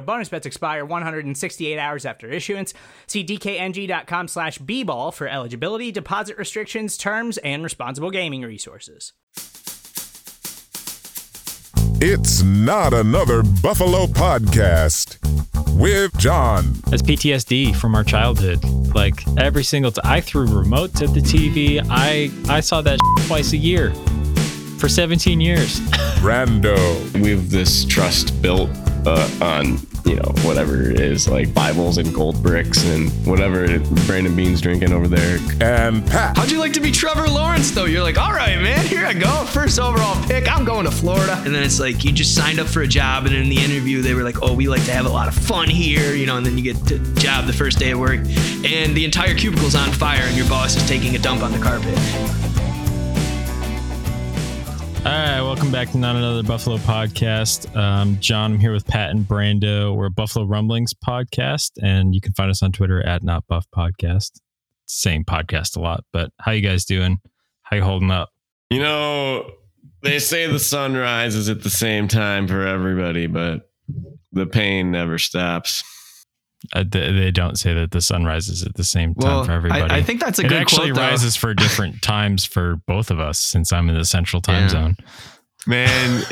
Bonus bets expire 168 hours after issuance. See dkng.com slash bball for eligibility, deposit restrictions, terms, and responsible gaming resources. It's not another Buffalo podcast with John. That's PTSD from our childhood. Like every single time I threw remotes at the TV. I I saw that twice a year for 17 years. Brando. We have this trust built uh, on you know whatever it is like Bibles and gold bricks and whatever Brandon Beane's drinking over there. And Pat. How'd you like to be Trevor Lawrence though? You're like, all right, man, here I go, first overall pick. I'm going to Florida, and then it's like you just signed up for a job, and in the interview they were like, oh, we like to have a lot of fun here, you know, and then you get the job the first day of work, and the entire cubicle's on fire, and your boss is taking a dump on the carpet. All right, welcome back to Not Another Buffalo podcast. Um, John, I'm here with Pat and Brando. We're a Buffalo Rumblings podcast, and you can find us on Twitter at Not Buff Podcast. Same podcast a lot, but how you guys doing? How you holding up? You know, they say the sun rises at the same time for everybody, but the pain never stops. Uh, they, they don't say that the sun rises at the same time Well, for everybody. I, I think that's a it good actually quote, rises for different times for both of us since I'm in the central time Yeah. zone. Man,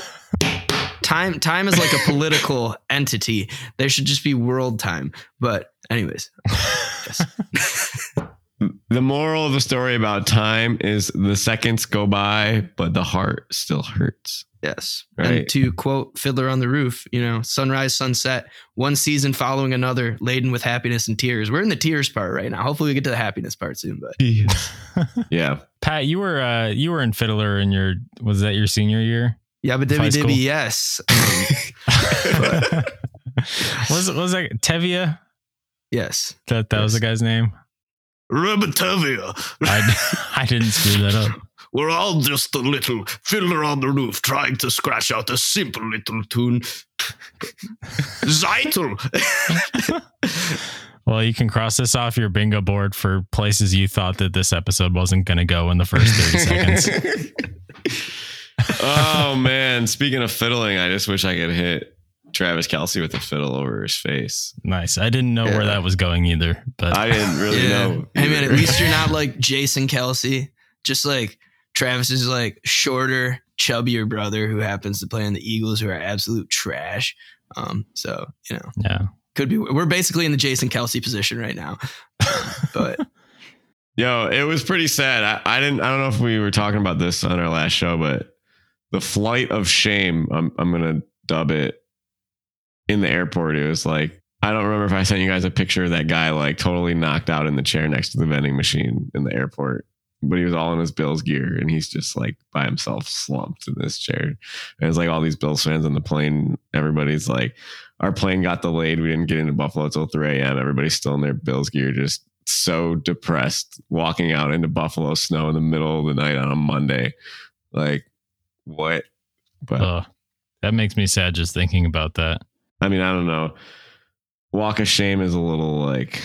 Time, time is like a political entity. There should just be world time. But, anyways, the moral of the story about time is the seconds go by, but the heart still hurts. Yes. Right. And to quote Fiddler on the Roof, you know, sunrise, sunset, one season following another, laden with happiness and tears. We're in the tears part right now. Hopefully we get to the happiness part soon, but Yeah. Pat, you were uh, you were in Fiddler in your was that your senior year? yeah, but High Dibby school. Dibby, yes. Um, was it was that Tevye? yes. That that was the guy's name. Rebatavia. I, I didn't screw that up. We're all just a little fiddler on the roof trying to scratch out a simple little tune. Tzeitel. Well, you can cross this off your bingo board for places you thought that this episode wasn't going to go in the first 30 seconds. oh man. Speaking of fiddling, I just wish I could hit Travis Kelce with a fiddle over his face. Nice. I didn't know where that was going either, but I didn't really Yeah. know. Hey, man, at least you're not like Jason Kelce. Just like Travis is like shorter, chubbier brother who happens to play in the Eagles, who are absolute trash. Um, so, you know, yeah. could be, we're basically in the Jason Kelce position right now. Um, but Yo, it was pretty sad. I, I didn't. I don't know if we were talking about this on our last show, but the flight of shame. I'm I'm gonna dub it in the airport. It was like I don't remember if I sent you guys a picture of that guy like totally knocked out in the chair next to the vending machine in the airport. But he was all in his Bills gear and he's just like by himself slumped in this chair. And it's like all these Bills fans on the plane. Everybody's like, our plane got delayed. We didn't get into Buffalo until 3 a.m. Everybody's still in their Bills gear, just so depressed, walking out into Buffalo snow in the middle of the night on a Monday. Like, what? But Ugh. that makes me sad just thinking about that. I mean, I don't know. Walk of shame is a little like,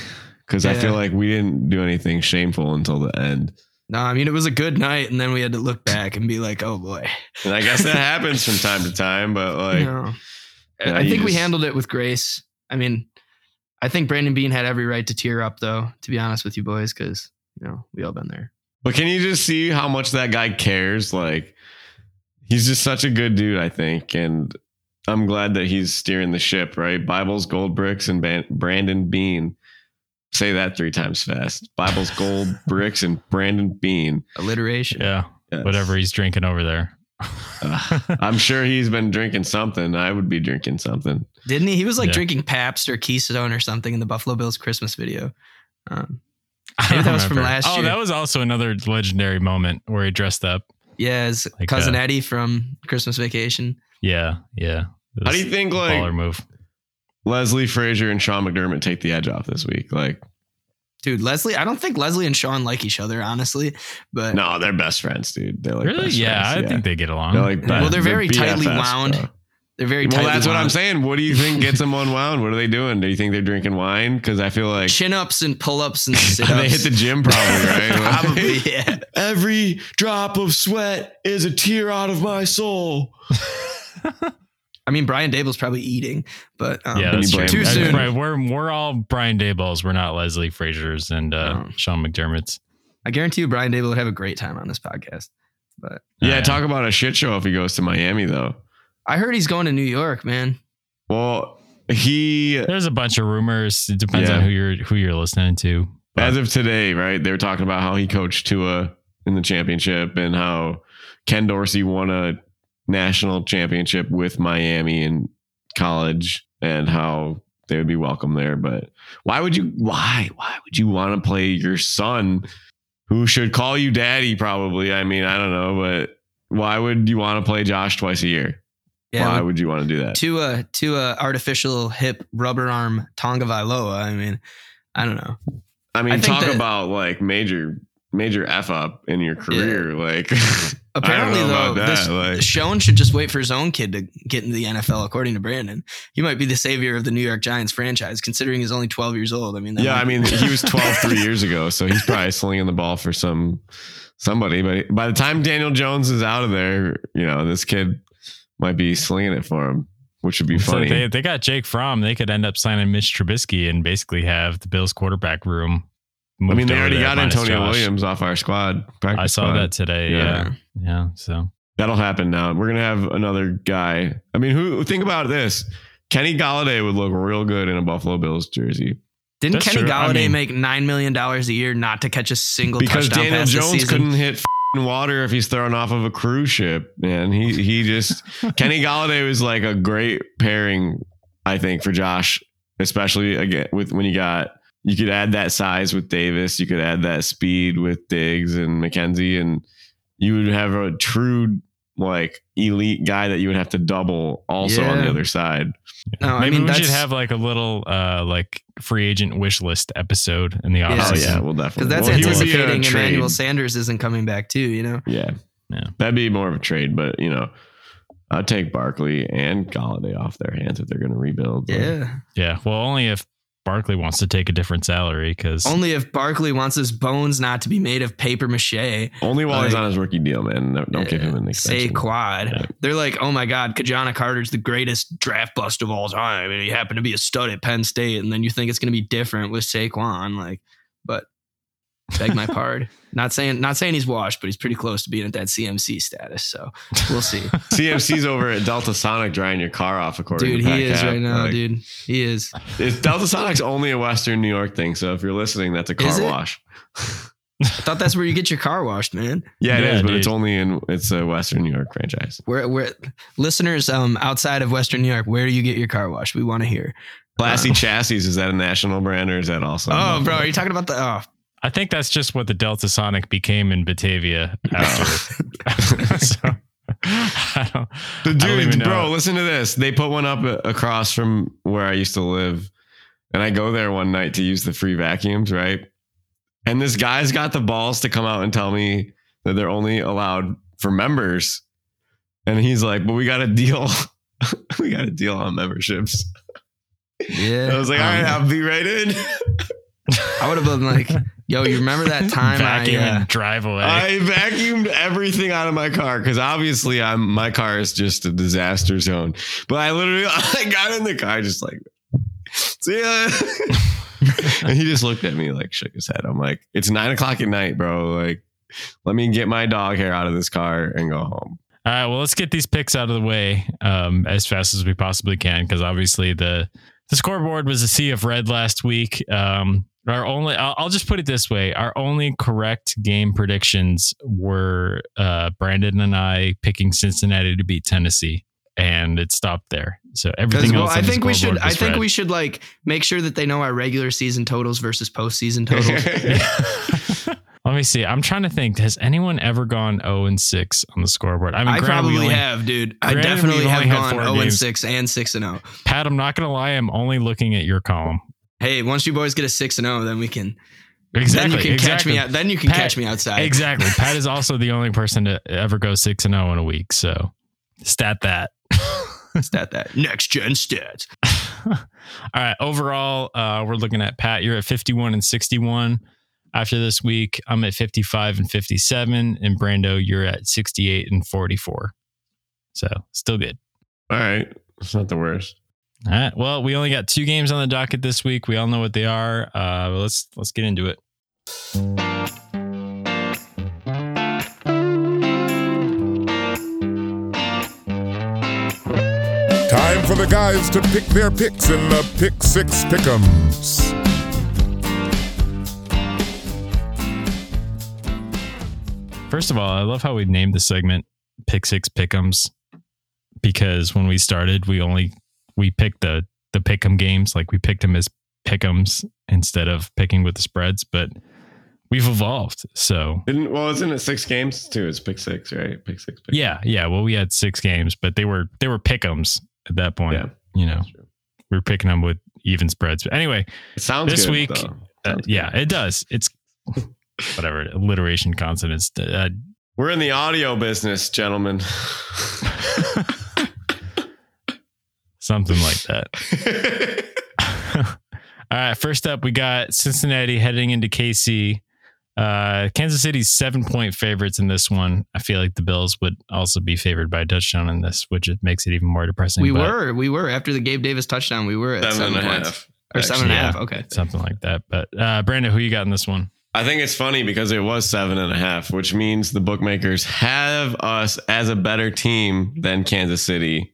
because I feel like we didn't do anything shameful until the end. No, I mean, it was a good night. And then we had to look back and be like, oh boy. And I guess that happens from time to time, but like, No. I you think we handled it with grace. I mean, I think Brandon Beane had every right to tear up, though, to be honest with you boys, because, you know, we all been there. But can you just see how much that guy cares? Like, he's just such a good dude, I think. And I'm glad that he's steering the ship, right? Bibles, Gold Bricks, and Brandon Beane. Say that three times fast. Bibles, Gold Bricks, and Brandon Beane. Alliteration. Yeah. Yes. whatever he's drinking over there. Uh, I'm sure he's been drinking something. I would be drinking something. Didn't he? He was like Yeah. drinking Pabst or Keystone or something in the Buffalo Bills Christmas video. Um, I Maybe don't that was from last oh, year. Oh, that was also another legendary moment where he dressed up. yeah, his Like, cousin uh, Eddie from Christmas Vacation. Yeah, yeah. How do you think like move? Leslie Frazier and Sean McDermott take the edge off this week? Like, Dude, Leslie, I don't think Leslie and Sean like each other, honestly. But no, they're best friends, dude. They're like Really? Yeah, friends. I think they get along. They're like But- Well, they're very tightly BFFs, wound. bro. they're very Well, tightly that's what I'm saying. What do you think gets them unwound? What are they doing? Do you think they're drinking wine? Because I feel like Chin ups and pull ups and sit ups. they hit the gym probably, right? Probably, yeah. Every drop of sweat is a tear out of my soul. I mean, Brian Daboll's probably eating, but um, yeah, that's you true. too? That's soon. right. We're we're all Brian Dabolls. We're not Leslie Frazier's and uh, No. Sean McDermott's. I guarantee you, Brian Dable would have a great time on this podcast. But Yeah, Uh, talk about a shit show if he goes to Miami though. I heard he's going to New York, man. Well, he There's a bunch of rumors. It depends Yeah. on who you're who you're listening to. But as of today, right? They were talking about how he coached Tua in the championship and how Ken Dorsey won a national championship with Miami in college and how they would be welcome there. But why would you why? Why would you want to play your son who should call you daddy probably? I mean, I don't know, but why would you want to play Josh twice a year? Yeah, why would you want to do that? to a to a artificial hip rubber arm Tonga Vailoa. I mean, I don't know. I mean, I talk that- about like major major f up in your career. Like Apparently, I don't know though, about this, like- Schoen should just wait for his own kid to get into the NFL. According to Brandon, he might be the savior of the New York Giants franchise, considering he's only 12 years old. I mean, that yeah, I mean, he was 12 three years ago, so he's probably slinging the ball for some somebody. But by the time Daniel Jones is out of there, you know, this kid might be slinging it for him, which would be so funny. they they got Jake Fromm. They could end up signing Mitch Trubisky and basically have the Bills quarterback room. I mean, they already got Antonio Josh. Williams off our squad. I saw squad. that today. Yeah. Yeah. yeah, So That'll happen now. We're gonna have another guy. I mean, who think about this? Kenny Golladay would look real good in a Buffalo Bills jersey didn't That's Kenny true. I Golladay mean- make nine million dollars a year not to catch a single because touchdown Daniel pass this Jones season? couldn't hit f***ing water if he's thrown off of a cruise ship. Man, he he just Kenny Golladay was like a great pairing, I think, for Josh, especially again with when you got you could add that size with Davis, you could add that speed with Diggs and McKenzie, and you would have a true like elite guy that you would have to double also on the other side. No, I maybe mean, we should that's- have like a little uh like free agent wish list episode in the Yeah. Oh yeah, we'll definitely. because that's well, he be anticipating. Emmanuel Sanders isn't coming back too. You know, Yeah. Yeah. That'd be more of a trade, but you know, I'd take Barkley and Golladay off their hands if they're going to rebuild. Like, yeah. Yeah. Well, only if Barkley wants to take a different salary because Only if Barkley wants his bones not to be made of paper mache. only while he's on his rookie deal, man. Don't, don't give him an Say extension. quad. Yeah. They're like, oh my God, Ki-Jana Carter's the greatest draft bust of all time. And he happened to be a stud at Penn State. And then you think it's going to be different with Saquon. Like, but beg my pardon. Not saying not saying he's washed, but he's pretty close to being at that CMC status. So we'll see. CMC's over at Delta Sonic drying your car off, according dude, to Pat he is Cap. right now, Like, dude. He is. It's, Delta Sonic's only a Western New York thing, so if you're listening, that's a car wash. I thought that's where you get your car washed, man. Yeah, it Yeah, is, but it's only in it's a Western New York franchise. Where where listeners um outside of Western New York, where do you get your car washed? We want to hear. Classy Chassis is that a national brand or is that also? Oh, bro, are you talking about the oh I think that's just what the Delta Sonic became in Batavia after. so, I don't, The I don't dude, bro, listen to this. They put one up across from where I used to live. And I go there one night to use the free vacuums, right? And this guy's got the balls to come out and tell me that they're only allowed for members. And he's like, but we got a deal. we got a deal on memberships. yeah. I was like, all right, Um, I'll be right in. I would have been like, yo, you remember that time I vacuum uh, and drive away. I vacuumed everything out of my car because obviously I'm my car is just a disaster zone. But I literally I got in the car just like see ya. and he just looked at me like shook his head. I'm like, it's nine o'clock at night, bro. Like, let me get my dog hair out of this car and go home. All right, well, let's get these picks out of the way um, as fast as we possibly can, because obviously the the scoreboard was a sea of red last week. Um, our only, I'll, I'll just put it this way: our only correct game predictions were uh, Brandon and I picking Cincinnati to beat Tennessee, and it stopped there. So everything Well, else. I think we should. I think red. we should like make sure that they know our regular season totals versus postseason totals. Let me see. I'm trying to think. Has anyone ever gone 0 and 6 on the scoreboard? I mean, I granted, probably only- have, dude. I definitely we've have only gone 0 and 6 and 6 and 0. Pat, I'm not gonna lie. I'm only looking at your column. Hey, once you boys get a 6 and 0, then we can Exactly. then you can exactly. catch me out. Then you can Pat- catch me outside. Exactly. Pat is also the only person to ever go six and zero in a week. So stat that. Stat that. Next gen stats. All right. Overall, uh, we're looking at Pat. You're at 51 and 61. After this week, I'm at 55 and 57, and Brando, you're at 68 and 44. So still good. All right. It's not the worst. All right. Well, we only got two games on the docket this week. We all know what they are. Uh, let's let's get into it. Time for the guys to pick their picks in the Pick Six Pick'ems. First of all, I love how we named the segment Pick Six Pick'ems because when we started, we only we picked the the pick'em games, like we picked them as pick'ems instead of picking with the spreads, but we've evolved. So Didn't well, isn't it six games too? It's pick six, right? Pick six. Pick yeah, yeah. Well, we had six games, but they were they were pick'ems at that point. Yeah. You know, we were picking them with even spreads. But anyway, It sounds This good, week, uh, yeah, good. it does. It's whatever alliteration consonants. Uh, We're in the audio business, gentlemen. something like that. All right, first up, we got Cincinnati heading into KC. Uh, Kansas City's seven point favorites in this one. I feel like the Bills would also be favored by a touchdown in this, which it makes it even more depressing. We but were. We were. After the Gabe Davis touchdown, we were at Seven seven, and a half. Or seven and a half. Okay. something like that. But uh, Brandon, who you got in this one? I think it's funny because it was seven and a half, which means the bookmakers have us as a better team than Kansas City.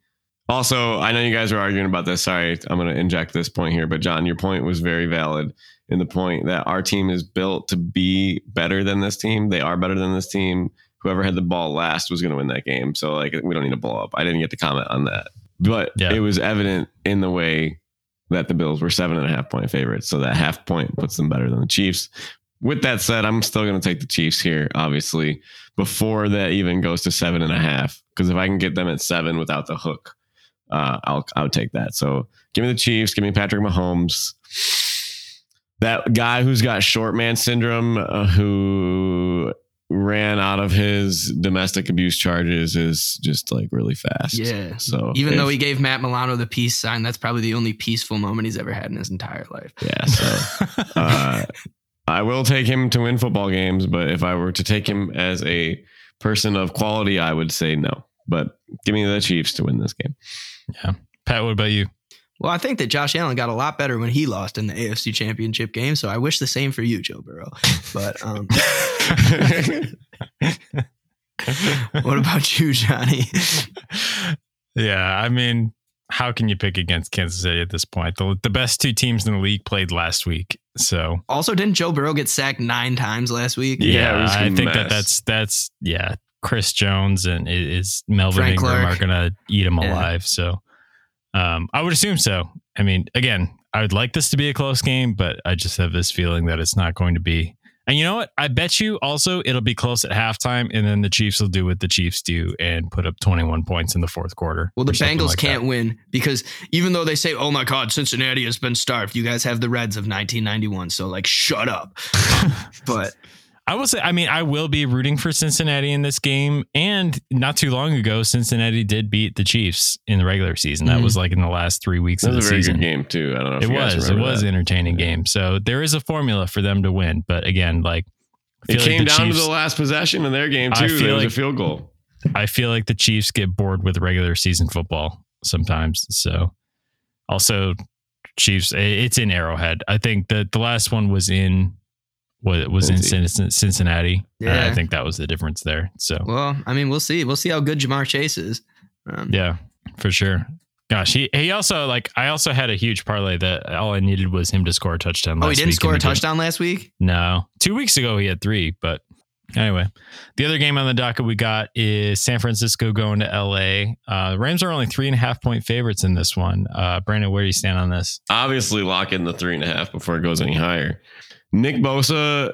Also, I know you guys were arguing about this. Sorry, I'm going to inject this point here, but John, your point was very valid in the point that our team is built to be better than this team. They are better than this team. Whoever had the ball last was going to win that game. So, like, we don't need to blow up. I didn't get to comment on that, but Yeah. it was evident in the way that the Bills were seven and a half point favorites. So that half point puts them better than the Chiefs. With that said, I'm still going to take the Chiefs here, obviously, before that even goes to seven and a half. Because if I can get them at seven without the hook, uh, I'll I'll take that. So give me the Chiefs. Give me Patrick Mahomes. That guy who's got short man syndrome, uh, who ran out of his domestic abuse charges, is just like really fast. Yeah. So Even though if- he gave Matt Milano the peace sign, that's probably the only peaceful moment he's ever had in his entire life. yeah, so uh, I will take him to win football games, but if I were to take him as a person of quality, I would say no. But give me the Chiefs to win this game. Pat, what about you? Well, I think that Josh Allen got a lot better when he lost in the AFC Championship game. So I wish the same for you, Joe Burrow. But um, what about you, Johnny? yeah, I mean, how can you pick against Kansas City at this point? The, the best two teams in the league played last week. So Also, didn't Joe Burrow get sacked nine times last week? Yeah, it was a I think that that's that's yeah. Chris Jones and is Melvin Frank Ingram Clark. are gonna eat him Yeah. alive. So, um, I would assume so. I mean, again, I would like this to be a close game, but I just have this feeling that it's not going to be. And you know what? I bet you also it'll be close at halftime, and then the Chiefs will do what the Chiefs do and put up 21 points in the fourth quarter. Well, the Bengals like can't that. win because even though they say, "Oh my God, Cincinnati has been starved," you guys have the Reds of 1991. So, like, shut up. but I will say, I mean, I will be rooting for Cincinnati in this game. And not too long ago, Cincinnati did beat the Chiefs in the regular season. That Mhm. was like in the last three weeks That of the was a very season. good game too. I don't know. If It you guys was. It was that. an entertaining game. So there is a formula for them to win. But again, like It feel like came down Chiefs- to the last possession in their game I too. feel There was a field goal. I feel like the Chiefs get bored with regular season football sometimes. So also Chiefs, it's in Arrowhead. I think that the last one was in what was in Cincy. Cin- Cincinnati. Yeah. I think that was the difference there. So well, I mean, we'll see. We'll see how good Ja'Marr Chase is. Um, Yeah, for sure. Gosh, he he also like I also had a huge parlay that all I needed was him to score a touchdown. Oh, he didn't week score a the game. touchdown last week. No, two weeks ago he had three, but Anyway, the other game on the docket we got is San Francisco going to LA. Uh, Rams are only three and a half point favorites in this one. Uh, Brandon, where do you stand on this? Obviously, lock in the three and a half before it goes any higher. Nick Bosa,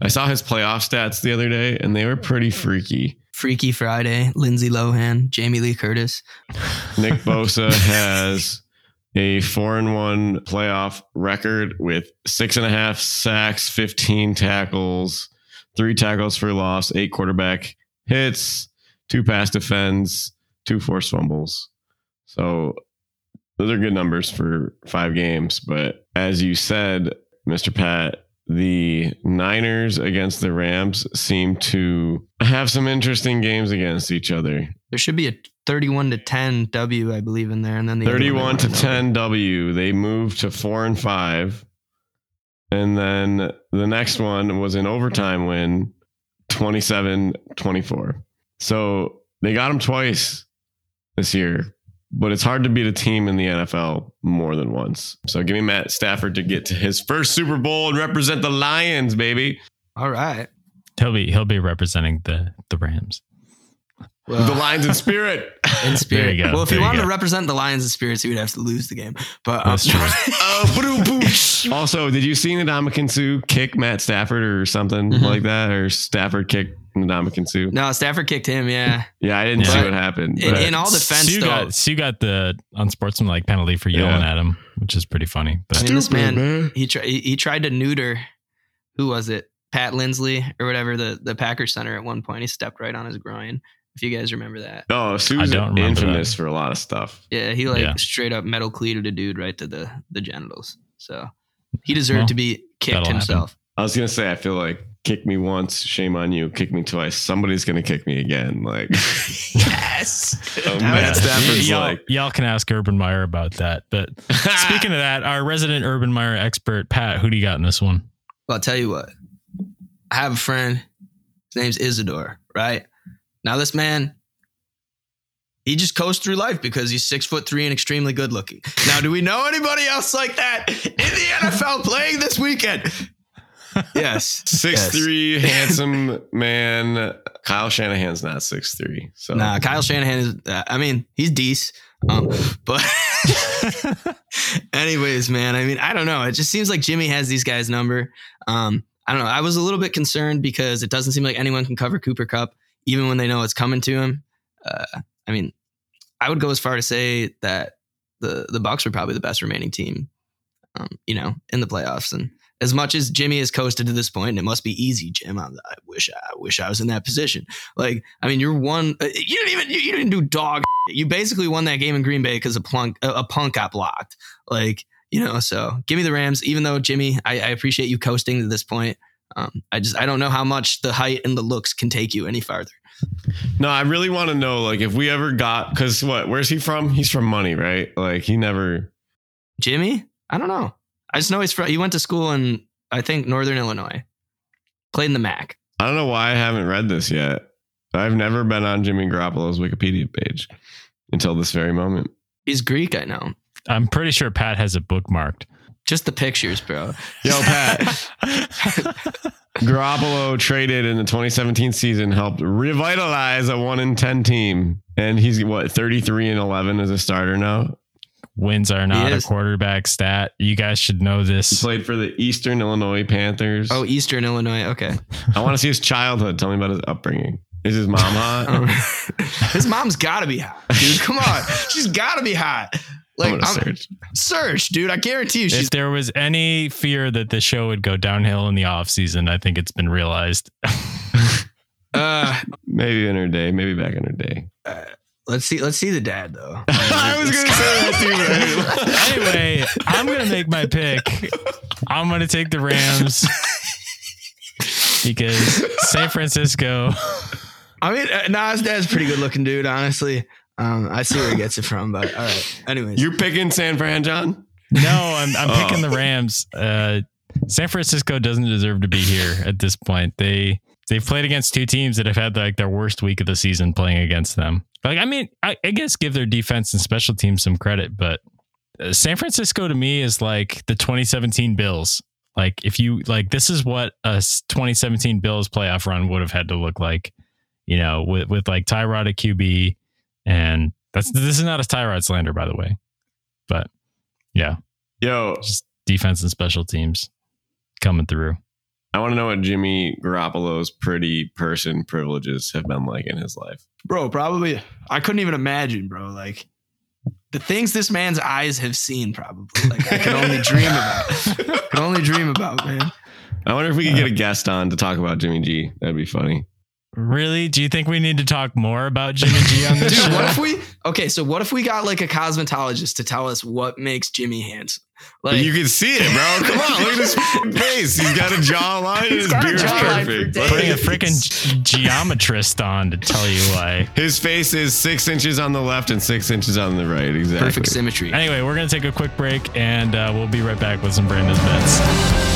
I saw his playoff stats the other day, and they were pretty freaky. Freaky Friday, Lindsay Lohan, Jamie Lee Curtis. Nick Bosa has a four and one playoff record with six and a half sacks, 15 tackles, three tackles for loss, eight quarterback hits, two pass defends, two forced fumbles. So those are good numbers for five games. But as you said, Mr. Pat, the Niners against the Rams seem to have some interesting games against each other. There should be a 31 to 10 W, I believe, in there. And then the 31 to 10 W. They moved to 4 and 5. And then the next one was an overtime win, 27-24. So they got them twice this year. But it's hard to beat a team in the NFL more than once. So give me Matt Stafford to get to his first Super Bowl and represent the Lions, baby. All right. He'll be he'll be representing the the Rams. Well, The Lions in spirit. in spirit. you go. Well, if There he you wanted go. to represent the Lions in spirits, he would have to lose the game. But um, That's true. Oh, boom, boom. also, did you see Ndamukong Suh kick Matt Stafford or something Mhm. like that? Or Stafford kick Ndamukong Suh? no, Stafford kicked him. Yeah. Yeah, I didn't Yeah. see what happened. In, in all defense, Suh though, got Suh got the unsportsmanlike penalty for yelling Yeah. at him, which is pretty funny. I But mean, this Stupid, man, he tried he, he tried to neuter who was it? Pat Lindsley or whatever the the Packers center at one point. He stepped right on his groin. If you guys remember that. Oh, Suh's don't infamous that. for a lot of stuff. Yeah, he like Yeah. straight up metal cleated a dude right to the the genitals. So he deserved Well, to be kicked that'll happen. Himself. I was gonna say, I feel like kick me once, shame on you. Kick me twice, somebody's gonna kick me again. Like, Yes. oh, Matt Matt Stafford's y'all, like, y'all can ask Urban Meyer about that. But speaking of that, our resident Urban Meyer expert, Pat, who do you got in this one? Well, I'll tell you what. I have a friend. His name's Isidore, right? Now this man, he just coasts through life because he's six foot three and extremely good looking. Now, do we know anybody else like that in the NFL playing this weekend? Yes. six Yes. three, handsome man. Kyle Shanahan's not six three, so Nah, Kyle Shanahan is. Uh, I mean, he's decent. Um, but anyways, man. I mean, I don't know. It just seems like Jimmy has these guys' number. Um, I don't know. I was a little bit concerned because it doesn't seem like anyone can cover Cooper Kupp, even when they know it's coming to him. Uh, I mean, I would go as far to say that the the Bucks are probably the best remaining team, um, you know, in the playoffs. And as much as Jimmy has coasted to this point, and it must be easy, Jim. I, I wish I wish I was in that position. Like, I mean, you're one. uh, You didn't even you, you didn't do dog. You basically won that game in Green Bay because a plunk a, a punk got blocked. Like, you know. So give me the Rams. Even though Jimmy, I, I appreciate you coasting to this point. Um, I just I don't know how much the height and the looks can take you any farther. No, I really want to know, like, if we ever got, because what? Where's he from? He's from money, right? Like, he never. Jimmy, I don't know. I just know he's from. He went to school in I think Northern Illinois. Played in the MAC. I don't know why I haven't read this yet. I've never been on Jimmy Garoppolo's Wikipedia page until this very moment. He's Greek, I know. I'm pretty sure Pat has it bookmarked. Just the pictures, bro. Yo, Pat. Garoppolo traded in the 2017 season helped revitalize a one in 10 team. And he's what, 33 and 11 as a starter now? Wins are not a quarterback stat. You guys should know this. He played for the Eastern Illinois Panthers. Oh, Eastern Illinois. Okay. I want to see his childhood. Tell me about his upbringing. Is his mom hot? Um, his mom's got to be hot, dude. Come on, she's got to be hot. Like, I'm I'm- search. search, dude. I guarantee you, she's. If there was any fear that the show would go downhill in the offseason, I think it's been realized. Uh, Maybe in her day. Maybe back in her day. Let's see. Let's see the dad though. I was gonna say that too. Right? anyway, I'm gonna make my pick. I'm gonna take the Rams because San Francisco. I mean, uh, nah, his dad's a pretty good looking dude. Honestly, um, I see where he gets it from. But all right. Anyways, You're picking San Fran, John? No, I'm I'm Oh. picking the Rams. Uh, San Francisco doesn't deserve to be here at this point. They they've played against two teams that have had like their worst week of the season playing against them. Like I mean, I, I guess give their defense and special teams some credit, but uh, San Francisco to me is like the 2017 Bills. Like if you like, this is what a 2017 Bills playoff run would have had to look like. You know, with with like Tyrod at QB, and that's this is not a Tyrod slander, by the way, but yeah, Yo, just defense and special teams coming through. I want to know what Jimmy Garoppolo's pretty person privileges have been like in his life. bro. Probably, I couldn't even imagine, bro. Like the things this man's eyes have seen, probably. Like I can only dream about. can only dream about, man. I wonder if we could get a guest on to talk about Jimmy G. That'd be funny. Really? Do you think we need to talk more about Jimmy G on this Dude, show? what if we? Okay, so what if we got like a cosmetologist to tell us what makes Jimmy handsome? Like you can see it, bro. Come on, look at his face. He's got a jawline and his got a beard's perfect. Putting a freaking geometrist on to tell you why. His face is six inches on the left and six inches on the right. Exactly. perfect symmetry. Anyway, we're gonna take a quick break, and uh, we'll be right back with some Brandon's bets.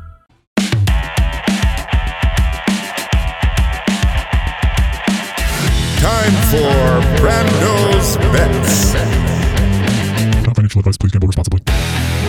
Time for Brando's Bets. Not financial advice. Please gamble responsibly.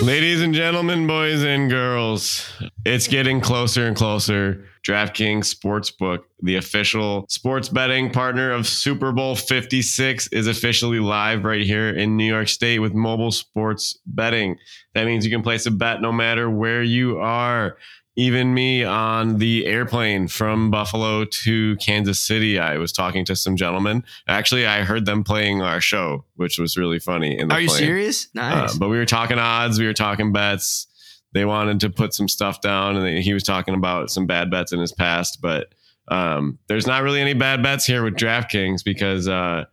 Ladies and gentlemen, boys and girls, it's getting closer and closer. DraftKings Sportsbook, the official sports betting partner of Super Bowl 56, is officially live right here in New York State with mobile sports betting. That means you can place a bet no matter where you are. Even me on the airplane from Buffalo to Kansas City, I was talking to some gentlemen. Actually, I heard them playing our show, which was really funny. In the Are you plane. serious? Uh, Nice. but we were talking odds, we were talking bets. They wanted to put some stuff down, and they, he was talking about some bad bets in his past. But um, there's not really any bad bets here with DraftKings because uh,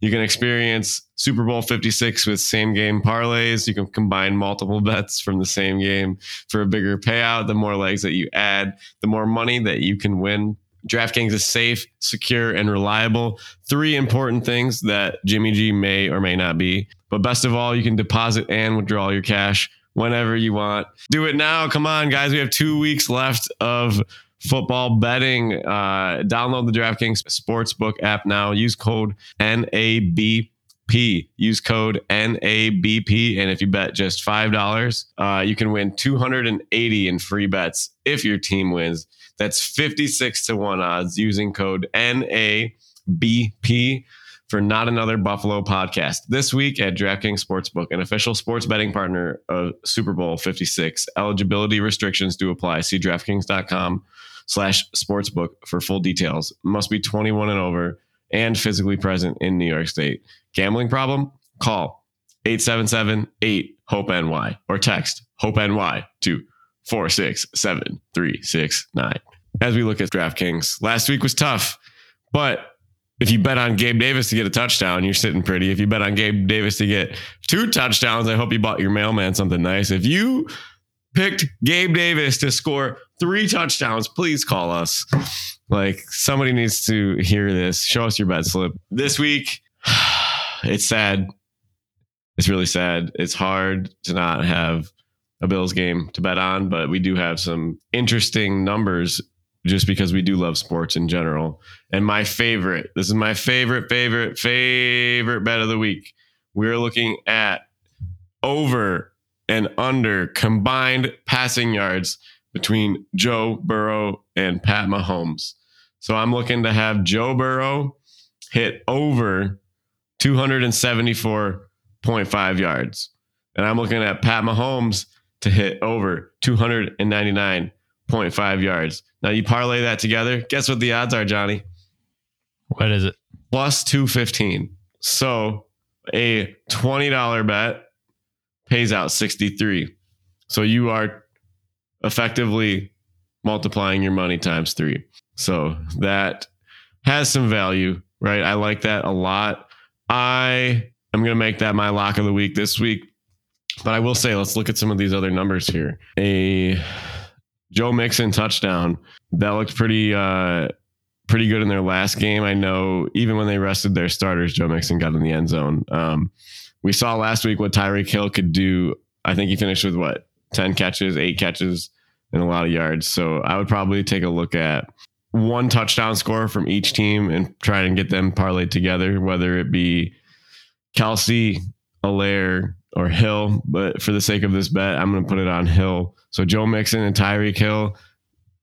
you can experience Super Bowl 56 with same game parlays. You can combine multiple bets from the same game for a bigger payout. The more legs that you add, the more money that you can win. DraftKings is safe, secure, and reliable. Three important things that Jimmy G may or may not be. But best of all, you can deposit and withdraw your cash whenever you want. Do it now. Come on, guys. We have two weeks left of football betting. Uh, download the DraftKings Sportsbook app now. Use code NABP. Use code NABP. And if you bet just $5, uh, you can win 280 in free bets if your team wins. That's 56 to 1 odds using code NABP for Not Another Buffalo podcast. This week at DraftKings Sportsbook, an official sports betting partner of Super Bowl 56. Eligibility restrictions do apply. See DraftKings.com slash sportsbook for full details. Must be 21 and over and physically present in New York State. Gambling problem? Call 877-8-HOPE-NY or text HOPE-NY to 467-369. As we look at DraftKings, last week was tough, but if you bet on Gabe Davis to get a touchdown, you're sitting pretty. If you bet on Gabe Davis to get two touchdowns, I hope you bought your mailman something nice. If you picked Gabe Davis to score three touchdowns, please call us. Like somebody needs to hear this. Show us your bet slip. This week, it's sad. It's really sad. It's hard to not have a Bills game to bet on, but we do have some interesting numbers just because we do love sports in general. And my favorite, this is my favorite, favorite, favorite bet of the week. We're looking at over and under combined passing yards between Joe Burrow and Pat Mahomes. So I'm looking to have Joe Burrow hit over 274.5 yards. And I'm looking at Pat Mahomes to hit over 299.5 yards. Now you parlay that together. Guess what the odds are, Johnny? What is it? Plus 215. So a $20 bet pays out 63. So you are effectively multiplying your money times three. So that has some value, right? I like that a lot. I am going to make that my lock of the week this week. But I will say, let's look at some of these other numbers here. A Joe Mixon touchdown that looked pretty, uh, pretty good in their last game. I know even when they rested their starters, Joe Mixon got in the end zone. Um, we saw last week what Tyreek Hill could do. I think he finished with what 10 catches, eight catches, and a lot of yards. So I would probably take a look at one touchdown score from each team and try and get them parlayed together, whether it be Kelce, Allaire, or Hill. But for the sake of this bet, I'm going to put it on Hill. So Joe Mixon and Tyreek Hill,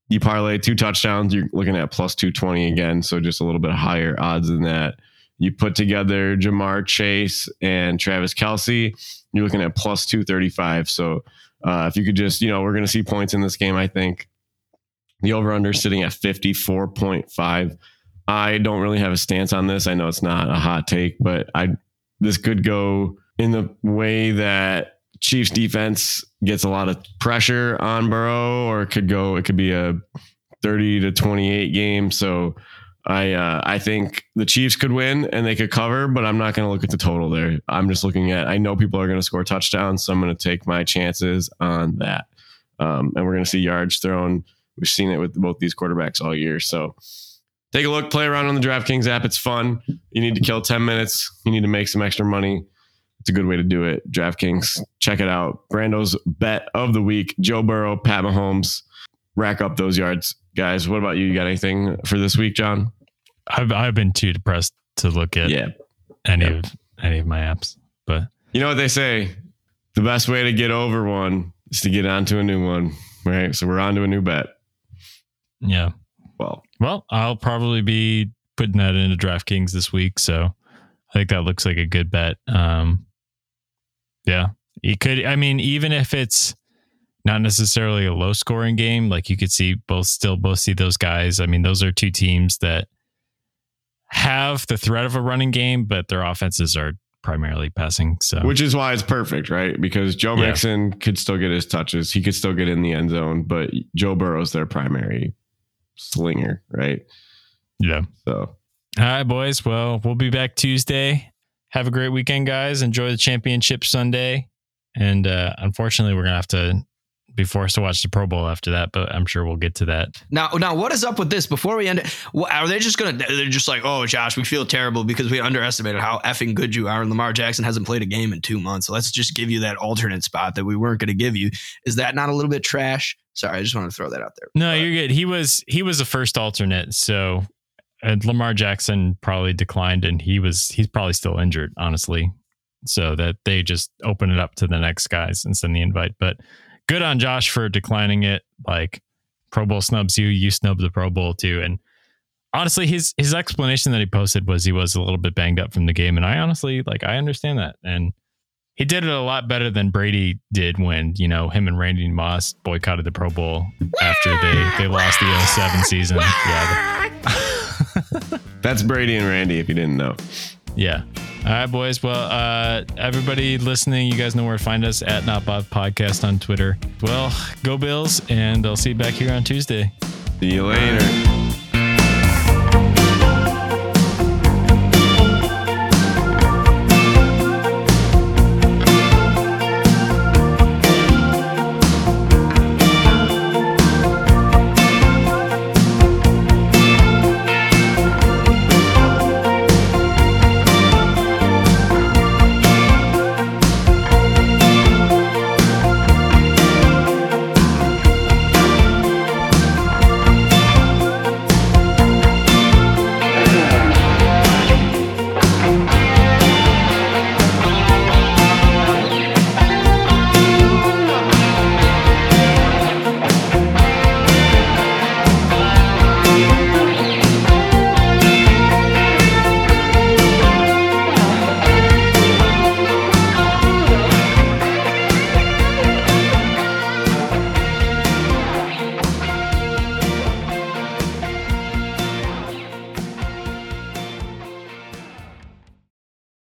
you parlay two touchdowns, you're looking at plus 220 again. So just a little bit higher odds than that. You put together Ja'Marr Chase and Travis Kelce, you're looking at plus 235. So uh, if you could just, you know, we're going to see points in this game, I think. The over under sitting at 54.5. I don't really have a stance on this. I know it's not a hot take, but I this could go in the way that Chiefs defense gets a lot of pressure on Burrow, or it could go, it could be a 30 to 28 game. So I uh, I think the Chiefs could win and they could cover, but I'm not going to look at the total there. I'm just looking at I know people are going to score touchdowns, so I'm going to take my chances on that. Um, and we're going to see yards thrown. We've seen it with both these quarterbacks all year. So take a look, play around on the DraftKings app. It's fun. You need to kill 10 minutes. You need to make some extra money. It's a good way to do it. DraftKings, check it out. Brando's bet of the week: Joe Burrow, Pat Mahomes. Rack up those yards, guys. What about you? You got anything for this week, John? I've I've been too depressed to look at Yeah. any Yeah. of any of my apps, but You know what they say? The best way to get over one is to get onto a new one, right? So we're on to a new bet. yeah. Well, Well, I'll probably be putting that into DraftKings this week, so I think that looks like a good bet. Um, yeah, you could. I mean, even if it's not necessarily a low scoring game, like you could see both still both see those guys. I mean, those are two teams that have the threat of a running game, but their offenses are primarily passing. So which is why it's perfect, right? Because Joe Yeah. Mixon could still get his touches. He could still get in the end zone, but Joe Burrow's their primary slinger, right? yeah. So All right, boys. Well, we'll be back Tuesday. Have a great weekend, guys. Enjoy the championship Sunday. And uh, unfortunately, we're going to have to be forced to watch the Pro Bowl after that, but I'm sure we'll get to that. Now, now, what is up with this? Before we end it, what, are they just gonna? They're just like, oh, Josh, we feel terrible because we underestimated how effing good you are, and Lamar Jackson hasn't played a game in two months. So let's just give you that alternate spot that we weren't going to give you. Is that not a little bit trash? Sorry, I just wanted to throw that out there. No, you're good. He was he was a first alternate, so and Lamar Jackson probably declined, and he was he's probably still injured, honestly. So that they just open it up to the next guys and send the invite. But good on Josh for declining it. Like Pro Bowl snubs you, you snub the Pro Bowl too. And honestly, his his explanation that he posted was he was a little bit banged up from the game, and I honestly like I understand that and. He did it a lot better than Brady did when, you know, him and Randy Moss boycotted the Pro Bowl after they, they lost the 07 season. Yeah. that's Brady and Randy, if you didn't know. Yeah. All right, boys. Well, uh, everybody listening, you guys know where to find us at Not Bob Podcast on Twitter. Well, go Bills, and I'll see you back here on Tuesday. See you later.